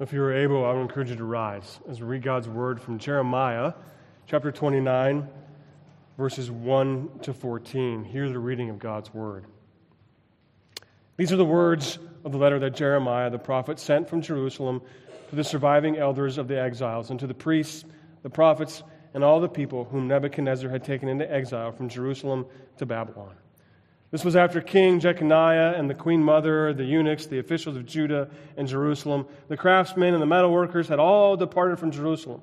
If you are able, I would encourage you to rise as we read God's word from Jeremiah chapter 29, verses 1 to 14. Hear the reading of God's word. These are the words of the letter that Jeremiah the prophet sent from Jerusalem to the surviving elders of the exiles and to the priests, the prophets, and all the people whom Nebuchadnezzar had taken into exile from Jerusalem to Babylon. This was after King Jeconiah and the queen mother, the eunuchs, the officials of Judah and Jerusalem, the craftsmen and the metalworkers had all departed from Jerusalem.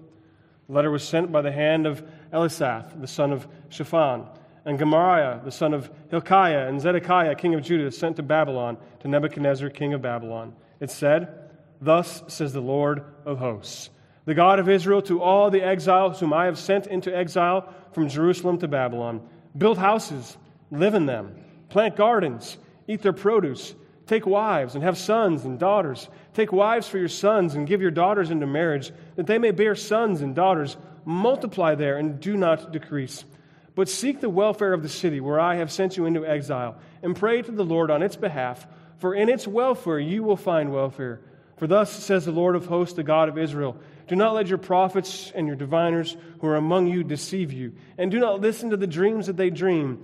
The letter was sent by the hand of Elasah, the son of Shaphan, and Gemariah, the son of Hilkiah, and Zedekiah, king of Judah, sent to Babylon, to Nebuchadnezzar, king of Babylon. It said, Thus says the Lord of hosts, the God of Israel, to all the exiles whom I have sent into exile from Jerusalem to Babylon build houses, live in them Plant gardens, eat their produce. Take wives and have sons and daughters. Take wives for your sons and give your daughters into marriage, that they may bear sons and daughters. Multiply there and do not decrease. But seek the welfare of the city where I have sent you into exile, and pray to the Lord on its behalf, for in its welfare you will find welfare. For thus says the Lord of hosts, the God of Israel Do not let your prophets and your diviners who are among you deceive you, and do not listen to the dreams that they dream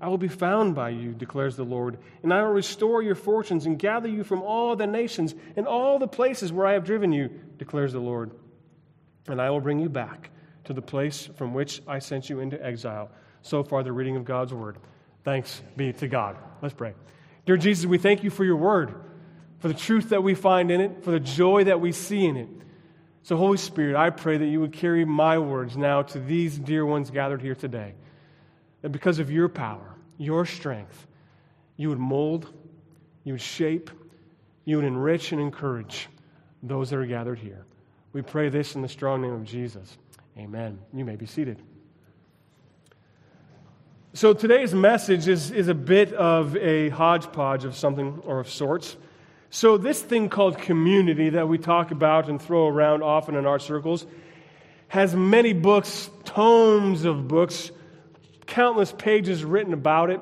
I will be found by you, declares the Lord, and I will restore your fortunes and gather you from all the nations and all the places where I have driven you, declares the Lord. And I will bring you back to the place from which I sent you into exile. So far, the reading of God's word. Thanks be to God. Let's pray. Dear Jesus, we thank you for your word, for the truth that we find in it, for the joy that we see in it. So, Holy Spirit, I pray that you would carry my words now to these dear ones gathered here today that because of your power, your strength, you would mold, you would shape, you would enrich and encourage those that are gathered here. We pray this in the strong name of Jesus. Amen. You may be seated. So today's message is, is a bit of a hodgepodge of something or of sorts. So, this thing called community that we talk about and throw around often in our circles has many books, tomes of books countless pages written about it.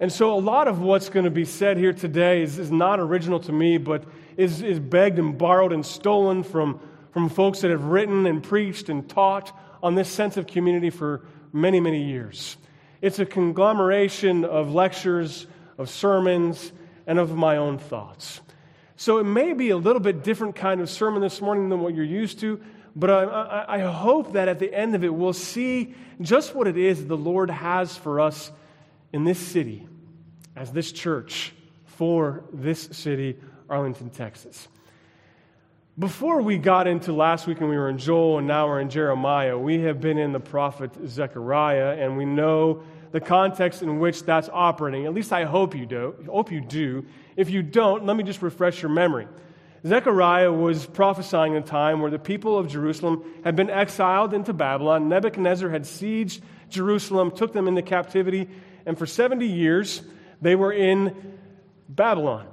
And so, a lot of what's going to be said here today is, is not original to me, but is, is begged and borrowed and stolen from, from folks that have written and preached and taught on this sense of community for many, many years. It's a conglomeration of lectures, of sermons, and of my own thoughts. So, it may be a little bit different kind of sermon this morning than what you're used to, but I, I, hope that at the end of it, we'll see just what it is the Lord has for us in this city, as this church, for this city, Arlington, Texas. Before we got into last week and we were in Joel and now we're in Jeremiah, we have been in the prophet Zechariah and we know the context in which that's operating. At least I hope you do. Hope you do. If you don't, let me just refresh your memory. Zechariah was prophesying in a time where the people of Jerusalem had been exiled into Babylon. Nebuchadnezzar had sieged Jerusalem, took them into captivity, and for 70 years they were in Babylon.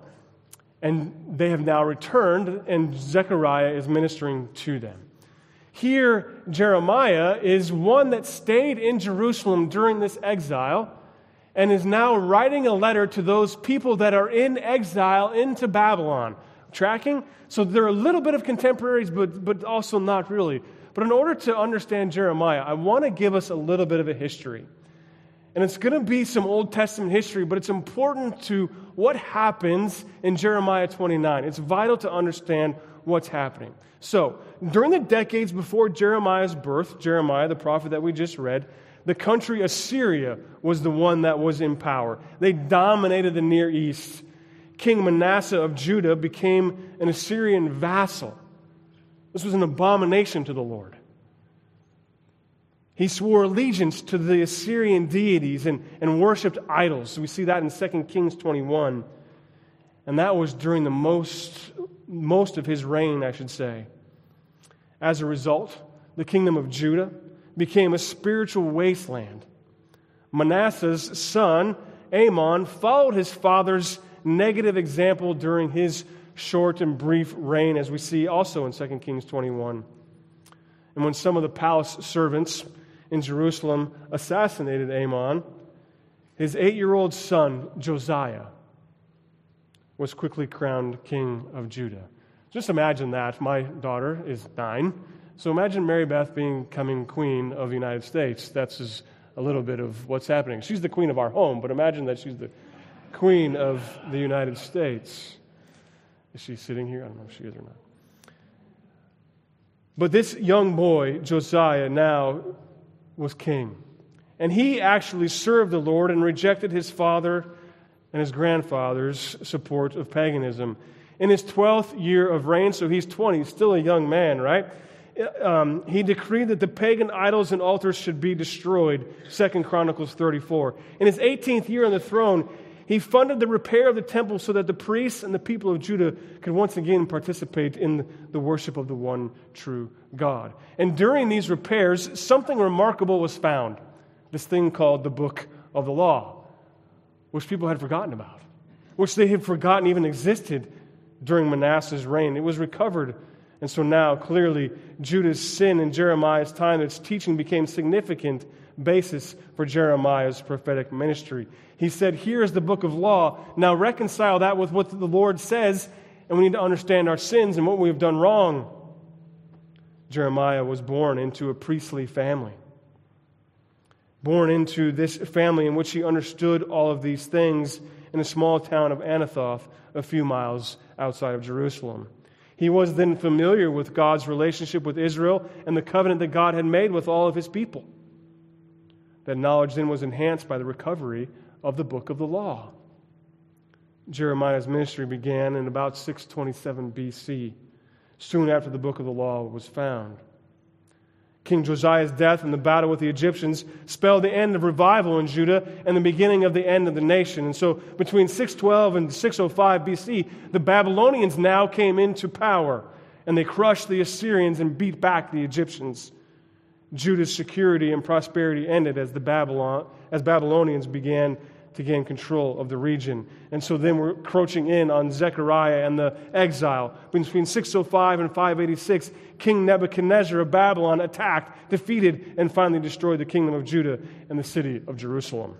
And they have now returned, and Zechariah is ministering to them. Here, Jeremiah is one that stayed in Jerusalem during this exile and is now writing a letter to those people that are in exile into Babylon. Tracking? So they're a little bit of contemporaries, but, but also not really. But in order to understand Jeremiah, I want to give us a little bit of a history. And it's going to be some Old Testament history, but it's important to what happens in Jeremiah 29. It's vital to understand what's happening. So, during the decades before Jeremiah's birth, Jeremiah, the prophet that we just read, the country Assyria was the one that was in power. They dominated the Near East. King Manasseh of Judah became an Assyrian vassal. This was an abomination to the Lord. He swore allegiance to the Assyrian deities and, and worshiped idols. We see that in 2 Kings 21. And that was during the most, most of his reign, I should say. As a result, the kingdom of Judah became a spiritual wasteland. Manasseh's son, Amon, followed his father's negative example during his short and brief reign, as we see also in 2 Kings 21. And when some of the palace servants in Jerusalem assassinated Amon, his eight year old son, Josiah, was quickly crowned king of Judah. Just imagine that. My daughter is nine. So imagine Mary Beth becoming queen of the United States. That's a little bit of what's happening. She's the queen of our home, but imagine that she's the queen of the United States. Is she sitting here? I don't know if she is or not. But this young boy, Josiah, now was king. And he actually served the Lord and rejected his father and his grandfather's support of paganism. In his 12th year of reign, so he's 20, still a young man, right? Um, he decreed that the pagan idols and altars should be destroyed, 2 Chronicles 34. In his 18th year on the throne, he funded the repair of the temple so that the priests and the people of Judah could once again participate in the worship of the one true God. And during these repairs, something remarkable was found this thing called the Book of the Law, which people had forgotten about, which they had forgotten even existed during Manasseh's reign. It was recovered. And so now, clearly, Judah's sin in Jeremiah's time, its teaching became significant basis for Jeremiah's prophetic ministry. He said, Here is the book of law. Now reconcile that with what the Lord says, and we need to understand our sins and what we have done wrong. Jeremiah was born into a priestly family, born into this family in which he understood all of these things in a small town of Anathoth, a few miles outside of Jerusalem. He was then familiar with God's relationship with Israel and the covenant that God had made with all of his people. That knowledge then was enhanced by the recovery of the book of the law. Jeremiah's ministry began in about 627 BC, soon after the book of the law was found. King Josiah's death and the battle with the Egyptians spelled the end of revival in Judah and the beginning of the end of the nation. And so, between 612 and 605 BC, the Babylonians now came into power and they crushed the Assyrians and beat back the Egyptians. Judah's security and prosperity ended as, the Babylon, as Babylonians began to gain control of the region. And so then we're crouching in on Zechariah and the exile. Between 605 and 586, King Nebuchadnezzar of Babylon attacked, defeated, and finally destroyed the kingdom of Judah and the city of Jerusalem.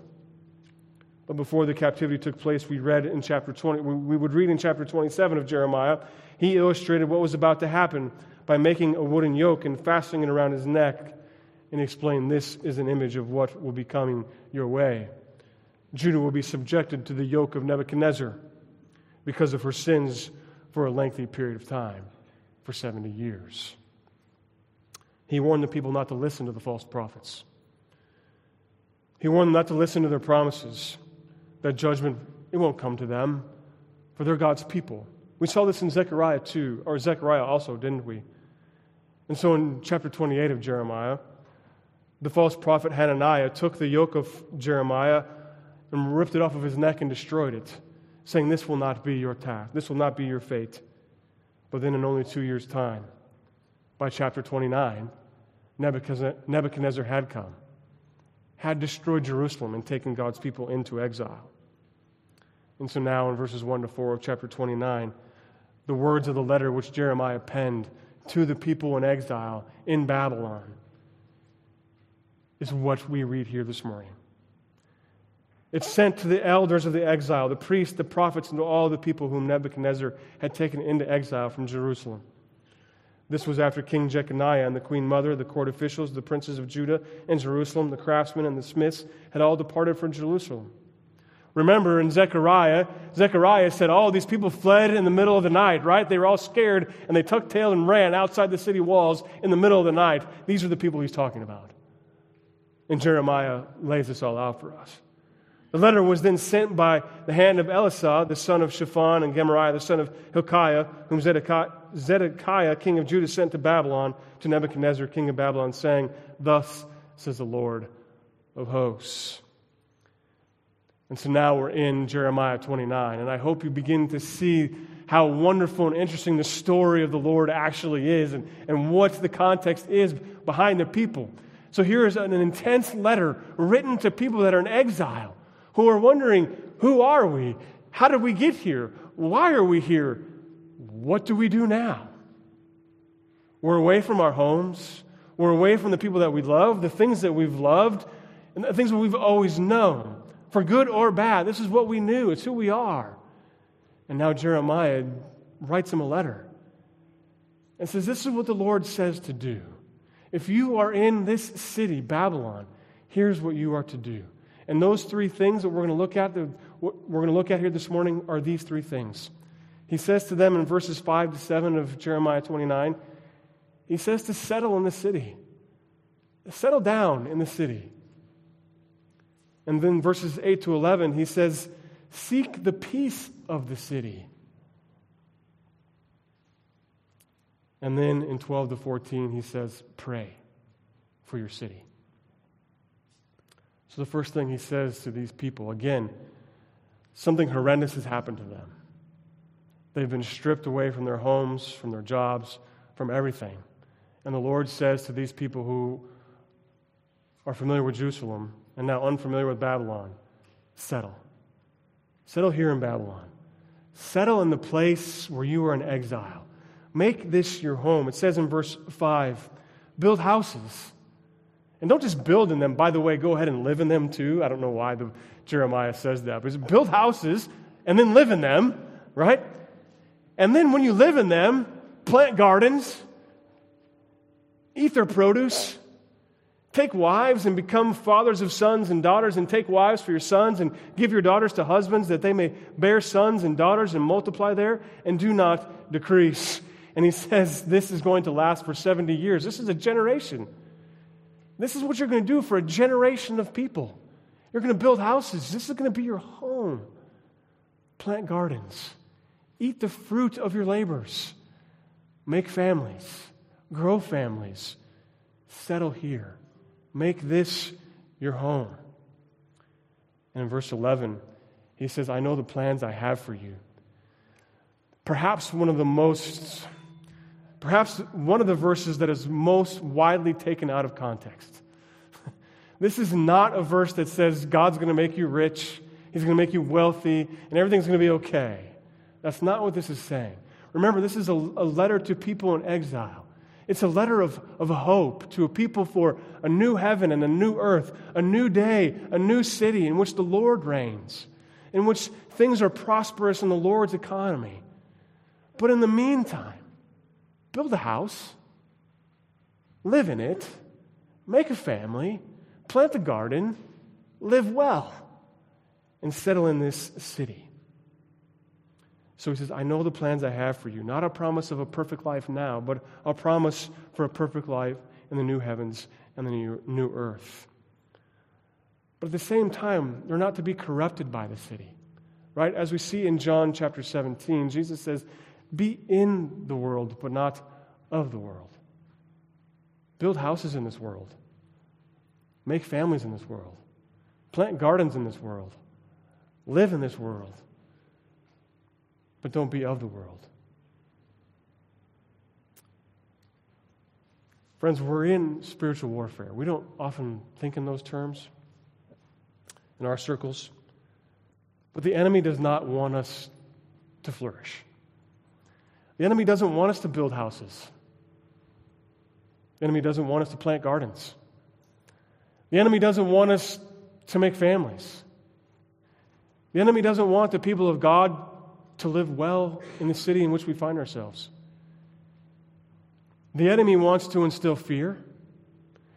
But before the captivity took place, we read in chapter 20, we would read in chapter 27 of Jeremiah, he illustrated what was about to happen by making a wooden yoke and fastening it around his neck and explain this is an image of what will be coming your way. Judah will be subjected to the yoke of Nebuchadnezzar because of her sins for a lengthy period of time, for 70 years. He warned the people not to listen to the false prophets. He warned them not to listen to their promises, that judgment, it won't come to them, for they're God's people. We saw this in Zechariah too, or Zechariah also, didn't we? And so in chapter 28 of Jeremiah, the false prophet Hananiah took the yoke of Jeremiah and ripped it off of his neck and destroyed it, saying, This will not be your task. This will not be your fate. But then, in only two years' time, by chapter 29, Nebuchadnezzar had come, had destroyed Jerusalem and taken God's people into exile. And so now, in verses 1 to 4 of chapter 29, the words of the letter which Jeremiah penned to the people in exile in Babylon is what we read here this morning. It's sent to the elders of the exile, the priests, the prophets, and to all the people whom Nebuchadnezzar had taken into exile from Jerusalem. This was after King Jeconiah and the queen mother, the court officials, the princes of Judah and Jerusalem, the craftsmen and the smiths had all departed from Jerusalem. Remember in Zechariah, Zechariah said, All oh, these people fled in the middle of the night, right? They were all scared and they tucked tail and ran outside the city walls in the middle of the night. These are the people he's talking about. And Jeremiah lays this all out for us. The letter was then sent by the hand of Elasah, the son of Shaphan, and Gemariah, the son of Hilkiah, whom Zedekiah, king of Judah, sent to Babylon, to Nebuchadnezzar, king of Babylon, saying, Thus says the Lord of hosts. And so now we're in Jeremiah 29, and I hope you begin to see how wonderful and interesting the story of the Lord actually is and, and what the context is behind the people. So here is an intense letter written to people that are in exile who are wondering who are we? How did we get here? Why are we here? What do we do now? We're away from our homes. We're away from the people that we love, the things that we've loved, and the things that we've always known. For good or bad, this is what we knew. It's who we are. And now Jeremiah writes him a letter and says, This is what the Lord says to do. If you are in this city, Babylon, here's what you are to do. And those three things that we're going to look at, what we're going to look at here this morning, are these three things. He says to them in verses 5 to 7 of Jeremiah 29, he says to settle in the city. Settle down in the city. And then verses 8 to 11, he says, Seek the peace of the city. And then in 12 to 14, he says, Pray for your city. So the first thing he says to these people, again, something horrendous has happened to them. They've been stripped away from their homes, from their jobs, from everything. And the Lord says to these people who are familiar with Jerusalem and now unfamiliar with Babylon, settle. Settle here in Babylon. Settle in the place where you are in exile. Make this your home. It says in verse 5 build houses. And don't just build in them. By the way, go ahead and live in them too. I don't know why the Jeremiah says that, but build houses and then live in them, right? And then when you live in them, plant gardens eat their produce. Take wives and become fathers of sons and daughters, and take wives for your sons, and give your daughters to husbands that they may bear sons and daughters and multiply there, and do not decrease. And he says this is going to last for 70 years. This is a generation. This is what you're going to do for a generation of people. You're going to build houses. This is going to be your home. Plant gardens. Eat the fruit of your labors. Make families grow families, settle here, make this your home. And in verse 11, he says, I know the plans I have for you. Perhaps one of the most, perhaps one of the verses that is most widely taken out of context. this is not a verse that says God's going to make you rich, He's going to make you wealthy, and everything's going to be okay. That's not what this is saying. Remember, this is a, a letter to people in exile. It's a letter of, of hope to a people for a new heaven and a new earth, a new day, a new city in which the Lord reigns, in which things are prosperous in the Lord's economy. But in the meantime, build a house, live in it, make a family, plant a garden, live well, and settle in this city. So he says, I know the plans I have for you. Not a promise of a perfect life now, but a promise for a perfect life in the new heavens and the new, new earth. But at the same time, they're not to be corrupted by the city. Right? As we see in John chapter 17, Jesus says, Be in the world, but not of the world. Build houses in this world. Make families in this world. Plant gardens in this world. Live in this world but don't be of the world. Friends, we're in spiritual warfare. We don't often think in those terms in our circles, but the enemy does not want us to flourish. The enemy doesn't want us to build houses. The enemy doesn't want us to plant gardens. The enemy doesn't want us to make families. The enemy doesn't want the people of God to live well in the city in which we find ourselves. The enemy wants to instill fear.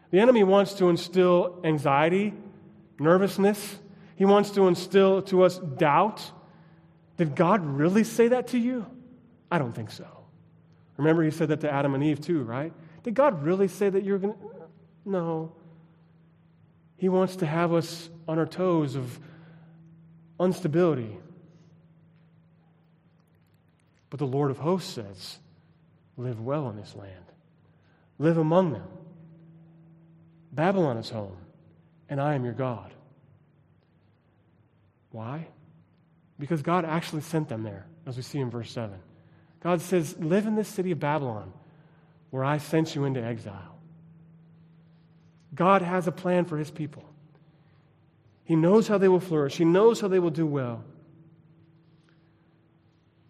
The enemy wants to instill anxiety, nervousness. He wants to instill to us doubt. Did God really say that to you? I don't think so. Remember, he said that to Adam and Eve too, right? Did God really say that you're going to? No. He wants to have us on our toes of instability, but the Lord of hosts says, Live well in this land, live among them. Babylon is home, and I am your God. Why? Because God actually sent them there. as we see in verse 7. God says, Live in this city of Babylon where I sent you into exile. God has a plan for his people. He knows how they will flourish, He knows how they will do well.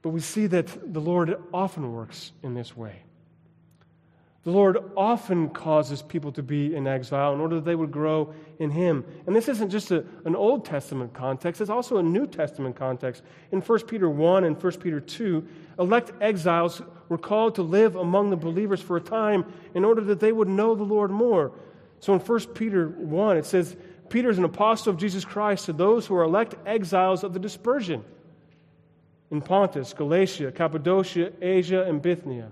But we see that the Lord often works in this way. The Lord often causes people to be in exile in order that they would grow in Him. And this isn't just a, an Old Testament context, it's also a New Testament context. In 1 Peter 1 and 1 Peter 2, elect exiles were called to live among the believers for a time in order that they would know the Lord more. So in 1 Peter 1, it says, Peter is an apostle of Jesus Christ to those who are elect exiles of the dispersion in Pontus, Galatia, Cappadocia, Asia, and Bithynia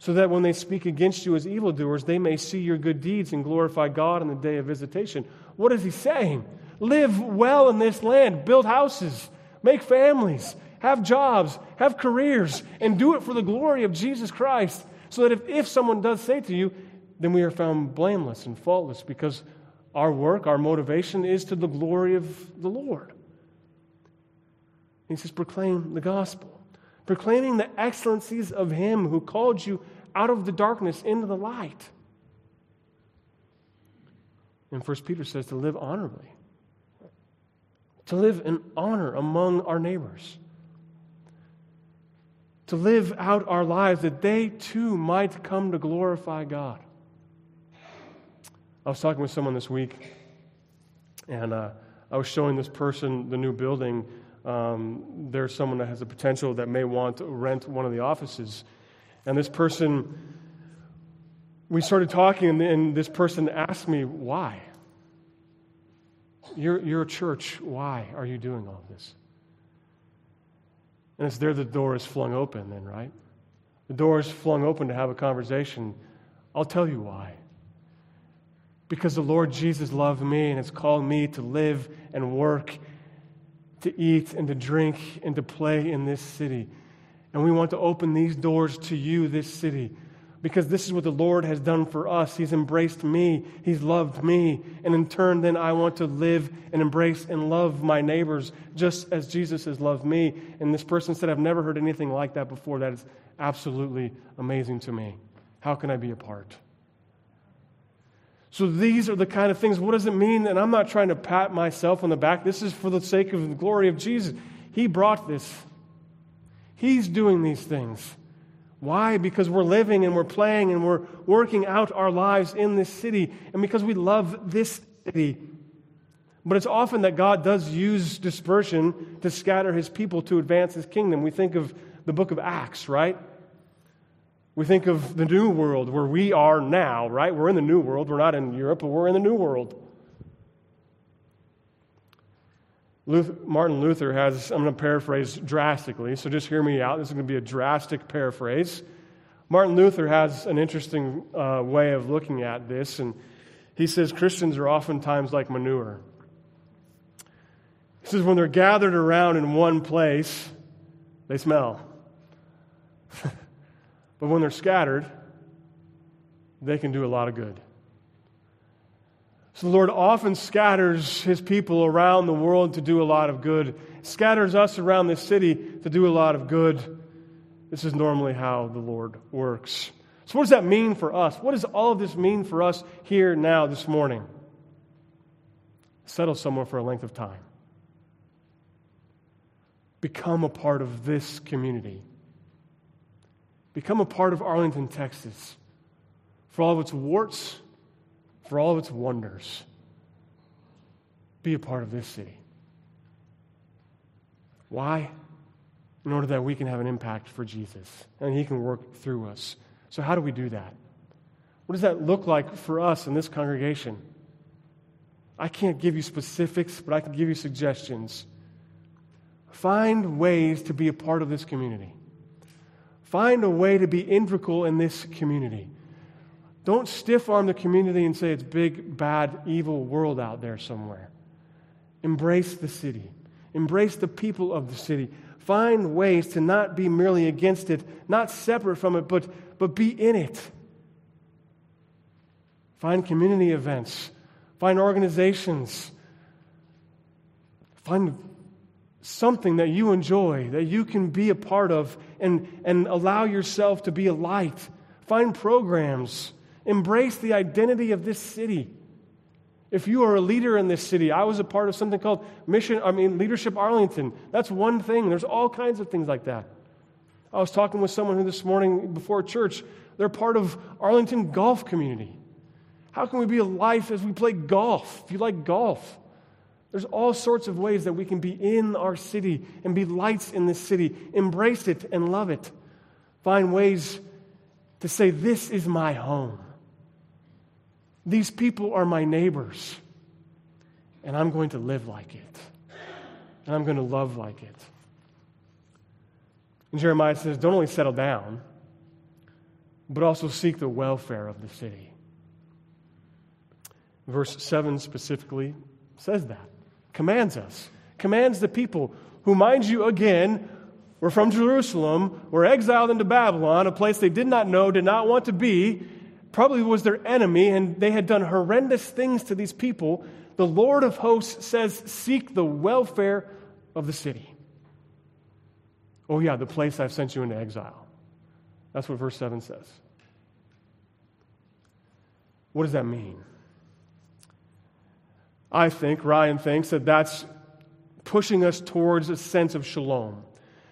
so that when they speak against you as evildoers, they may see your good deeds and glorify God in the day of visitation. What is he saying? Live well in this land, build houses, make families, have jobs, have careers, and do it for the glory of Jesus Christ. So that if, if someone does say to you, then we are found blameless and faultless because our work, our motivation is to the glory of the Lord. He says, proclaim the gospel proclaiming the excellencies of Him who called you out of the darkness into the light. And First Peter says to live honorably, to live in honor among our neighbors, to live out our lives that they too might come to glorify God. I was talking with someone this week, and uh, I was showing this person the new building um, there's someone that has a potential that may want to rent one of the offices. And this person, we started talking, and, and this person asked me, Why? You're, you're a church. Why are you doing all this? And it's there the door is flung open, then, right? The door is flung open to have a conversation. I'll tell you why. Because the Lord Jesus loved me and has called me to live and work to eat and to drink and to play in this city. And we want to open these doors to you, this city, because this is what the Lord has done for us. He's embraced me, He's loved me. And in turn, then I want to live and embrace and love my neighbors just as Jesus has loved me. And this person said, I've never heard anything like that before. That is absolutely amazing to me. How can I be a part? So these are the kind of things. What does it mean? And I'm not trying to pat myself on the back. This is for the sake of the glory of Jesus. He brought this. He's doing these things. Why? Because we're living and we're playing and we're working out our lives in this city and because we love this city. But it's often that God does use dispersion to scatter his people to advance his kingdom. We think of the book of Acts, right? We think of the new world where we are now, right? We're in the new world. We're not in Europe, but we're in the new world. Luther, Martin Luther has, I'm going to paraphrase drastically, so just hear me out. This is going to be a drastic paraphrase. Martin Luther has an interesting uh, way of looking at this, and he says Christians are oftentimes like manure. He says when they're gathered around in one place, they smell. But when they're scattered, they can do a lot of good. So the Lord often scatters his people around the world to do a lot of good, scatters us around this city to do a lot of good. This is normally how the Lord works. So, what does that mean for us? What does all of this mean for us here now this morning? Settle somewhere for a length of time. Become a part of this community. Become a part of Arlington, Texas, for all of its warts, for all of its wonders. Be a part of this city. Why? In order that we can have an impact for Jesus and He can work through us. So, how do we do that? What does that look like for us in this congregation? I can't give you specifics, but I can give you suggestions. find ways to be a part of this community. Find a way to be integral in this community. Don't stiff arm the community and say it's big, bad, evil world out there somewhere. Embrace the city. Embrace the people of the city. Find ways to not be merely against it, not separate from it, but, but be in it. Find community events. Find organizations. Find something that you enjoy, that you can be a part of, and, and allow yourself to be a light. Find programs. Embrace the identity of this city. If you are a leader in this city, I was a part of something called Mission, I mean, Leadership Arlington. That's one thing. There's all kinds of things like that. I was talking with someone who this morning before church, they're part of Arlington Golf Community. How can we be a life as we play golf? If you like golf, there's all sorts of ways that we can be in our city and be lights in this city. Embrace it and love it. Find ways to say, This is my home. These people are my neighbors. And I'm going to live like it. And I'm going to love like it. And Jeremiah says, Don't only settle down, but also seek the welfare of the city. Verse 7 specifically says that, commands us, commands the people who, mind you, again, were from Jerusalem, were exiled into Babylon, a place they did not know, did not want to be, probably was their enemy, and they had done horrendous things to these people. The Lord of hosts says, Seek the welfare of the city. Oh, yeah, the place I've sent you into exile. That's what verse 7 says. What does that mean? I think, Ryan thinks, that that's pushing us towards a sense of shalom.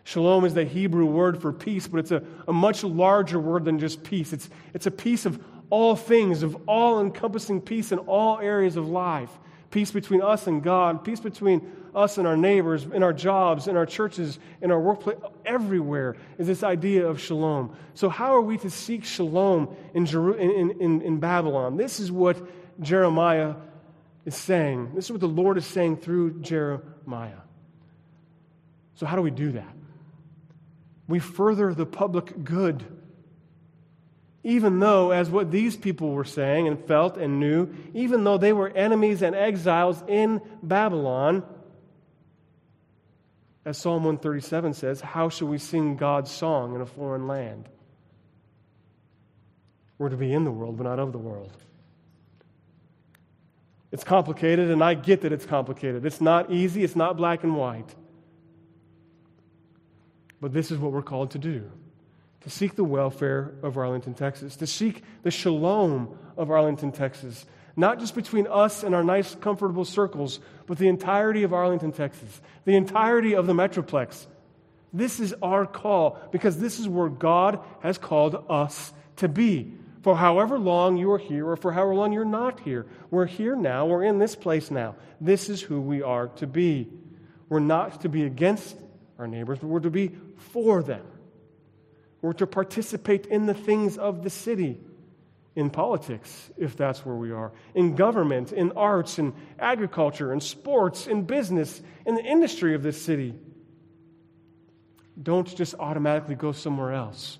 Shalom is the Hebrew word for peace, but it's a, a much larger word than just peace. It's, it's a peace of all things, of all encompassing peace in all areas of life. Peace between us and God, peace between us and our neighbors, in our jobs, in our churches, in our workplace, everywhere is this idea of shalom. So, how are we to seek shalom in, Jeru- in, in, in Babylon? This is what Jeremiah is saying. This is what the Lord is saying through Jeremiah. So, how do we do that? We further the public good. Even though, as what these people were saying and felt and knew, even though they were enemies and exiles in Babylon, as Psalm 137 says, how shall we sing God's song in a foreign land? We're to be in the world, but not of the world. It's complicated, and I get that it's complicated. It's not easy, it's not black and white. But this is what we're called to do to seek the welfare of Arlington, Texas, to seek the shalom of Arlington, Texas, not just between us and our nice, comfortable circles, but the entirety of Arlington, Texas, the entirety of the Metroplex. This is our call because this is where God has called us to be. For however long you are here or for however long you're not here, we're here now, we're in this place now. This is who we are to be. We're not to be against our neighbors, but we're to be for them. We're to participate in the things of the city, in politics, if that's where we are, in government, in arts, in agriculture, in sports, in business, in the industry of this city. Don't just automatically go somewhere else.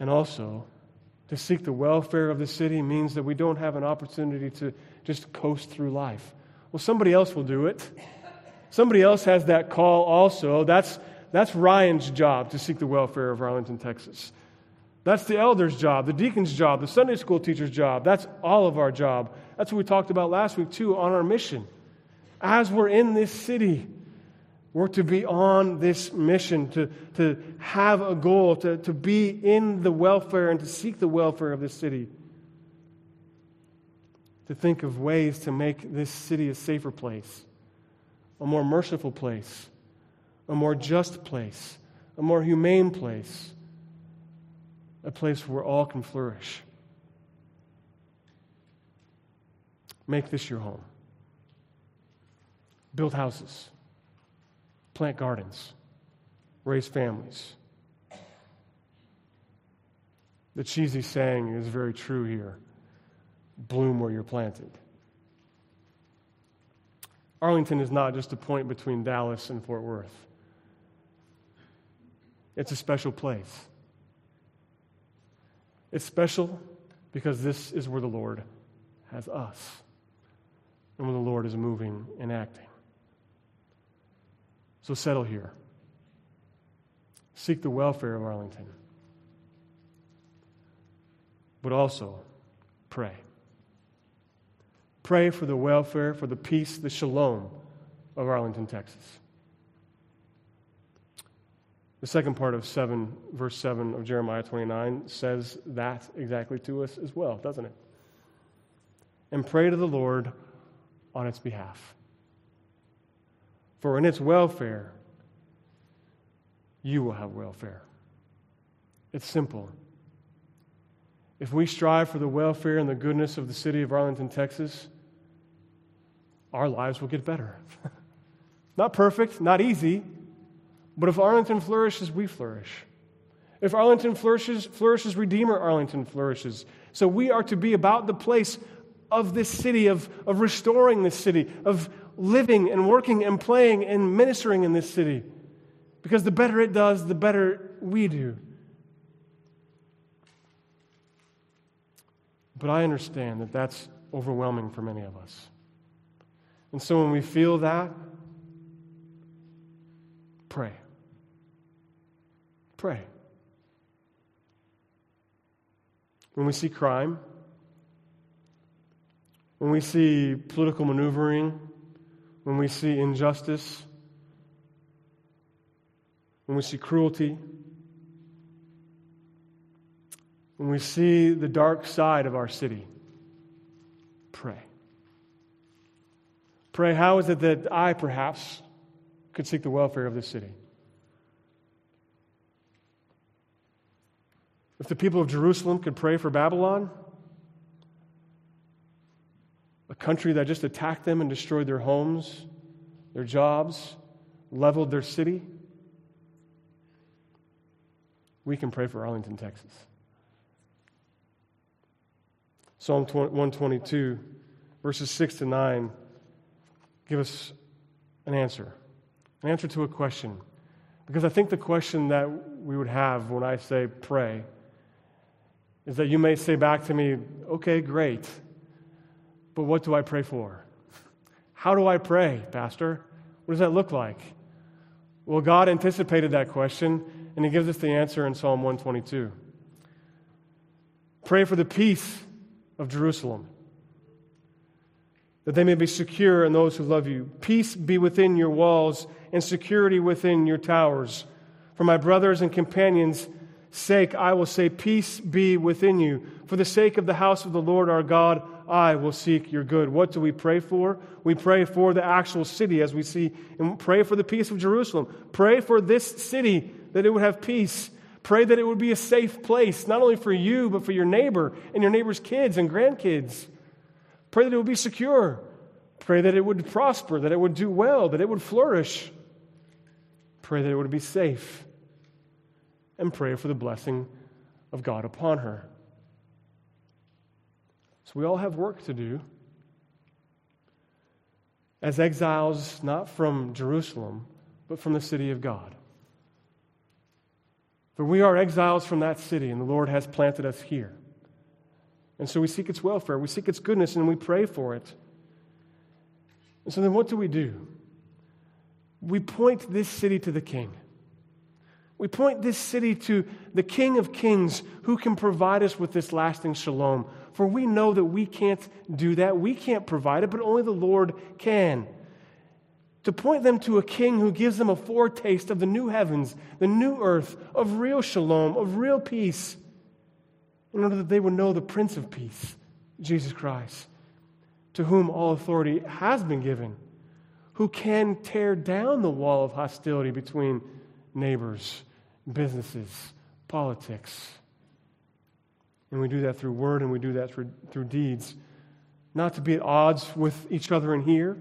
And also, to seek the welfare of the city means that we don't have an opportunity to just coast through life. Well, somebody else will do it. Somebody else has that call also. That's, that's Ryan's job to seek the welfare of Arlington, Texas. That's the elder's job, the deacon's job, the Sunday school teacher's job. That's all of our job. That's what we talked about last week, too, on our mission. As we're in this city, we're to be on this mission, to, to have a goal, to, to be in the welfare and to seek the welfare of this city. To think of ways to make this city a safer place a more merciful place, a more just place, a more humane place, a place where all can flourish. Make this your home. Build houses, plant gardens, raise families. The cheesy saying is very true here bloom where you're planted. Arlington is not just a point between Dallas and Fort Worth, it's a special place. It's special because this is where the Lord has us and where the Lord is moving and acting. So settle here. Seek the welfare of Arlington. But also, pray. Pray for the welfare, for the peace, the shalom of Arlington, Texas. The second part of 7, verse 7 of Jeremiah 29 says that exactly to us as well, doesn't it? And pray to the Lord on its behalf. For in its welfare, you will have welfare. It's simple. If we strive for the welfare and the goodness of the city of Arlington, Texas, our lives will get better. not perfect, not easy, but if Arlington flourishes, we flourish. If Arlington flourishes, flourishes, Redeemer Arlington flourishes. So we are to be about the place of this city, of, of restoring this city, of living and working and playing and ministering in this city. Because the better it does, the better we do. But I understand that that's overwhelming for many of us. And so when we feel that, pray. Pray. When we see crime, when we see political maneuvering, when we see injustice, when we see cruelty, when we see the dark side of our city, pray. Pray, how is it that I perhaps could seek the welfare of this city? If the people of Jerusalem could pray for Babylon, a country that just attacked them and destroyed their homes, their jobs, leveled their city, we can pray for Arlington, Texas. Psalm 122, verses 6 to 9 give us an answer, an answer to a question. Because I think the question that we would have when I say pray is that you may say back to me, okay, great, but what do I pray for? How do I pray, Pastor? What does that look like? Well, God anticipated that question, and He gives us the answer in Psalm 122. Pray for the peace of Jerusalem that they may be secure in those who love you. Peace be within your walls and security within your towers. For my brothers and companions' sake, I will say, Peace be within you. For the sake of the house of the Lord our God, I will seek your good. What do we pray for? We pray for the actual city, as we see, and pray for the peace of Jerusalem. Pray for this city that it would have peace. Pray that it would be a safe place, not only for you, but for your neighbor and your neighbor's kids and grandkids. Pray that it would be secure. Pray that it would prosper, that it would do well, that it would flourish. Pray that it would be safe. And pray for the blessing of God upon her. We all have work to do. As exiles, not from Jerusalem, but from the city of God. For we are exiles from that city, and the Lord has planted us here. And so we seek its welfare, we seek its goodness, and we pray for it. And so then what do we do? We point this city to the king. We point this city to the King of Kings who can provide us with this lasting shalom. For we know that we can't do that. We can't provide it, but only the Lord can. To point them to a king who gives them a foretaste of the new heavens, the new earth, of real shalom, of real peace in order that they would know the Prince of Peace, Jesus Christ, to whom all authority has been given, who can tear down the wall of hostility between neighbors, businesses, politics. And we do that through word and we do that through, through deeds. Not to be at odds with each other in here,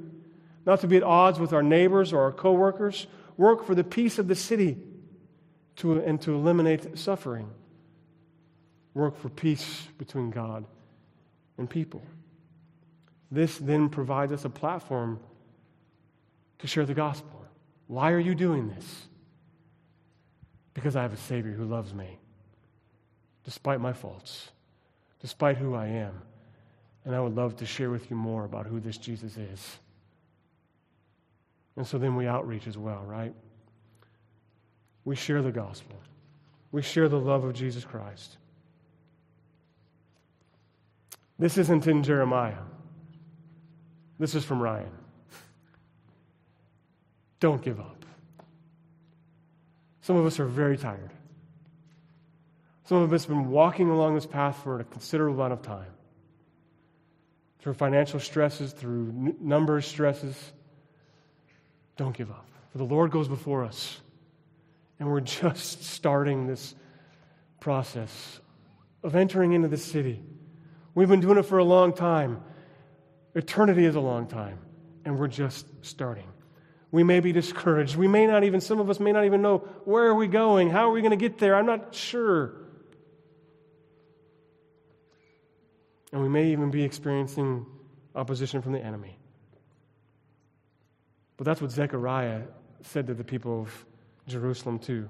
not to be at odds with our neighbors or our coworkers. Work for the peace of the city to, and to eliminate suffering work for peace between God and people. This then provides us a platform to share the gospel. Why are you doing this? Because I have a Savior who loves me, despite my faults, despite who I am. And I would love to share with you more about who this Jesus is. And so then we outreach as well, right? We share the gospel, we share the love of Jesus Christ. This isn't in Jeremiah. This is from Ryan. Don't give up. Some of us are very tired. Some of us have been walking along this path for a considerable amount of time. Through financial stresses, through n- number stresses. Don't give up. For the Lord goes before us. And we're just starting this process of entering into the city. We've been doing it for a long time. Eternity is a long time, and we're just starting. We may be discouraged. We may not even, some of us may not even know where are we going? How are we going to get there? I'm not sure. And we may even be experiencing opposition from the enemy. But that's what Zechariah said to the people of Jerusalem, too.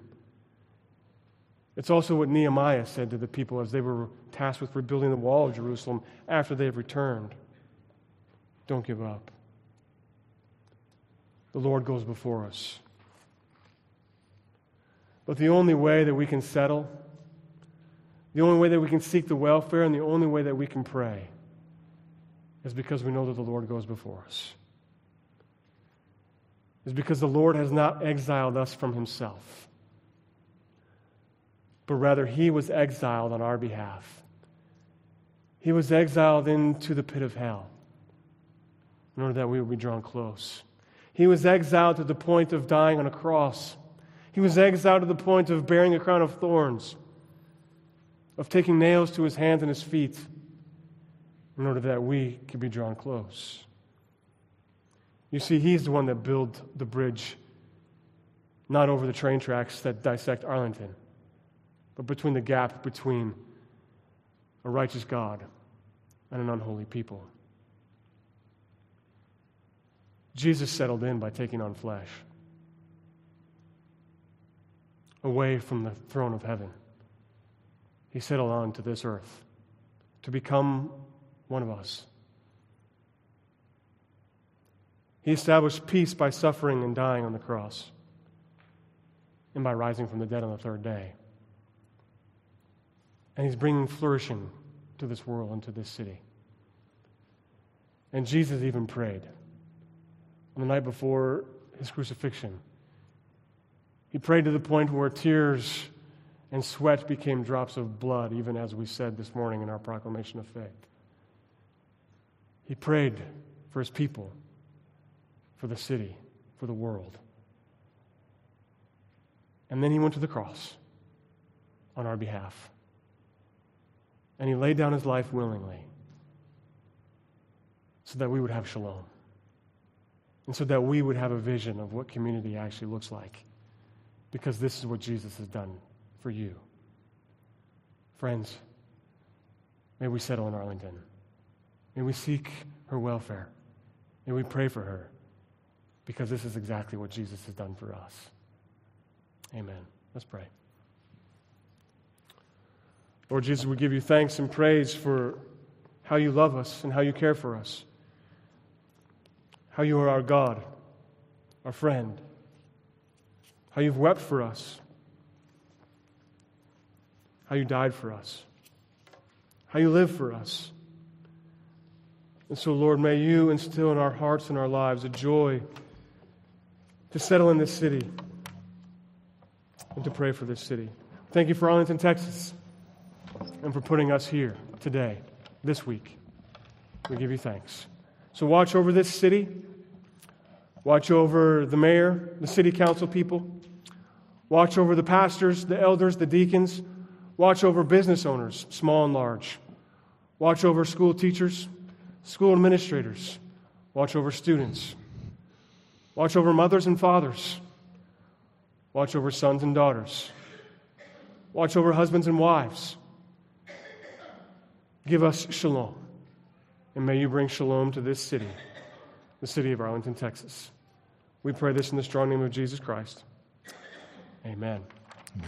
It's also what Nehemiah said to the people as they were tasked with rebuilding the wall of Jerusalem after they've returned. Don't give up. The Lord goes before us. But the only way that we can settle, the only way that we can seek the welfare, and the only way that we can pray is because we know that the Lord goes before us. Is because the Lord has not exiled us from himself, but rather he was exiled on our behalf. He was exiled into the pit of hell in order that we would be drawn close. He was exiled to the point of dying on a cross. He was exiled to the point of bearing a crown of thorns, of taking nails to his hands and his feet, in order that we could be drawn close. You see, he's the one that built the bridge, not over the train tracks that dissect Arlington, but between the gap between a righteous God and an unholy people. Jesus settled in by taking on flesh, away from the throne of heaven. He settled on to this earth to become one of us. He established peace by suffering and dying on the cross and by rising from the dead on the third day. And he's bringing flourishing to this world and to this city. And Jesus even prayed on the night before his crucifixion. He prayed to the point where tears and sweat became drops of blood, even as we said this morning in our proclamation of faith. He prayed for his people, for the city, for the world. And then he went to the cross on our behalf. And he laid down his life willingly so that we would have shalom and so that we would have a vision of what community actually looks like. Because this is what Jesus has done for you. Friends, may we settle in Arlington. May we seek her welfare. May we pray for her. Because this is exactly what Jesus has done for us. Amen. Let's pray. Lord Jesus, we give you thanks and praise for how you love us and how you care for us how you are our God, our friend, how you've wept for us, how you died for us, how you live for us. And so, Lord, may you instill in our hearts and our lives a joy to settle in this city and to pray for this city. Thank you for Arlington, Texas, and for putting us here today, this week. We give you thanks. So watch over this city. Watch over the mayor, the city council people. Watch over the pastors, the elders, the deacons. Watch over business owners, small and large. Watch over school teachers, school administrators. Watch over students. Watch over mothers and fathers. Watch over sons and daughters. Watch over husbands and wives. Give us shalom. And may you bring shalom to this city, the city of Arlington, Texas. We pray this in the strong name of Jesus Christ. Amen.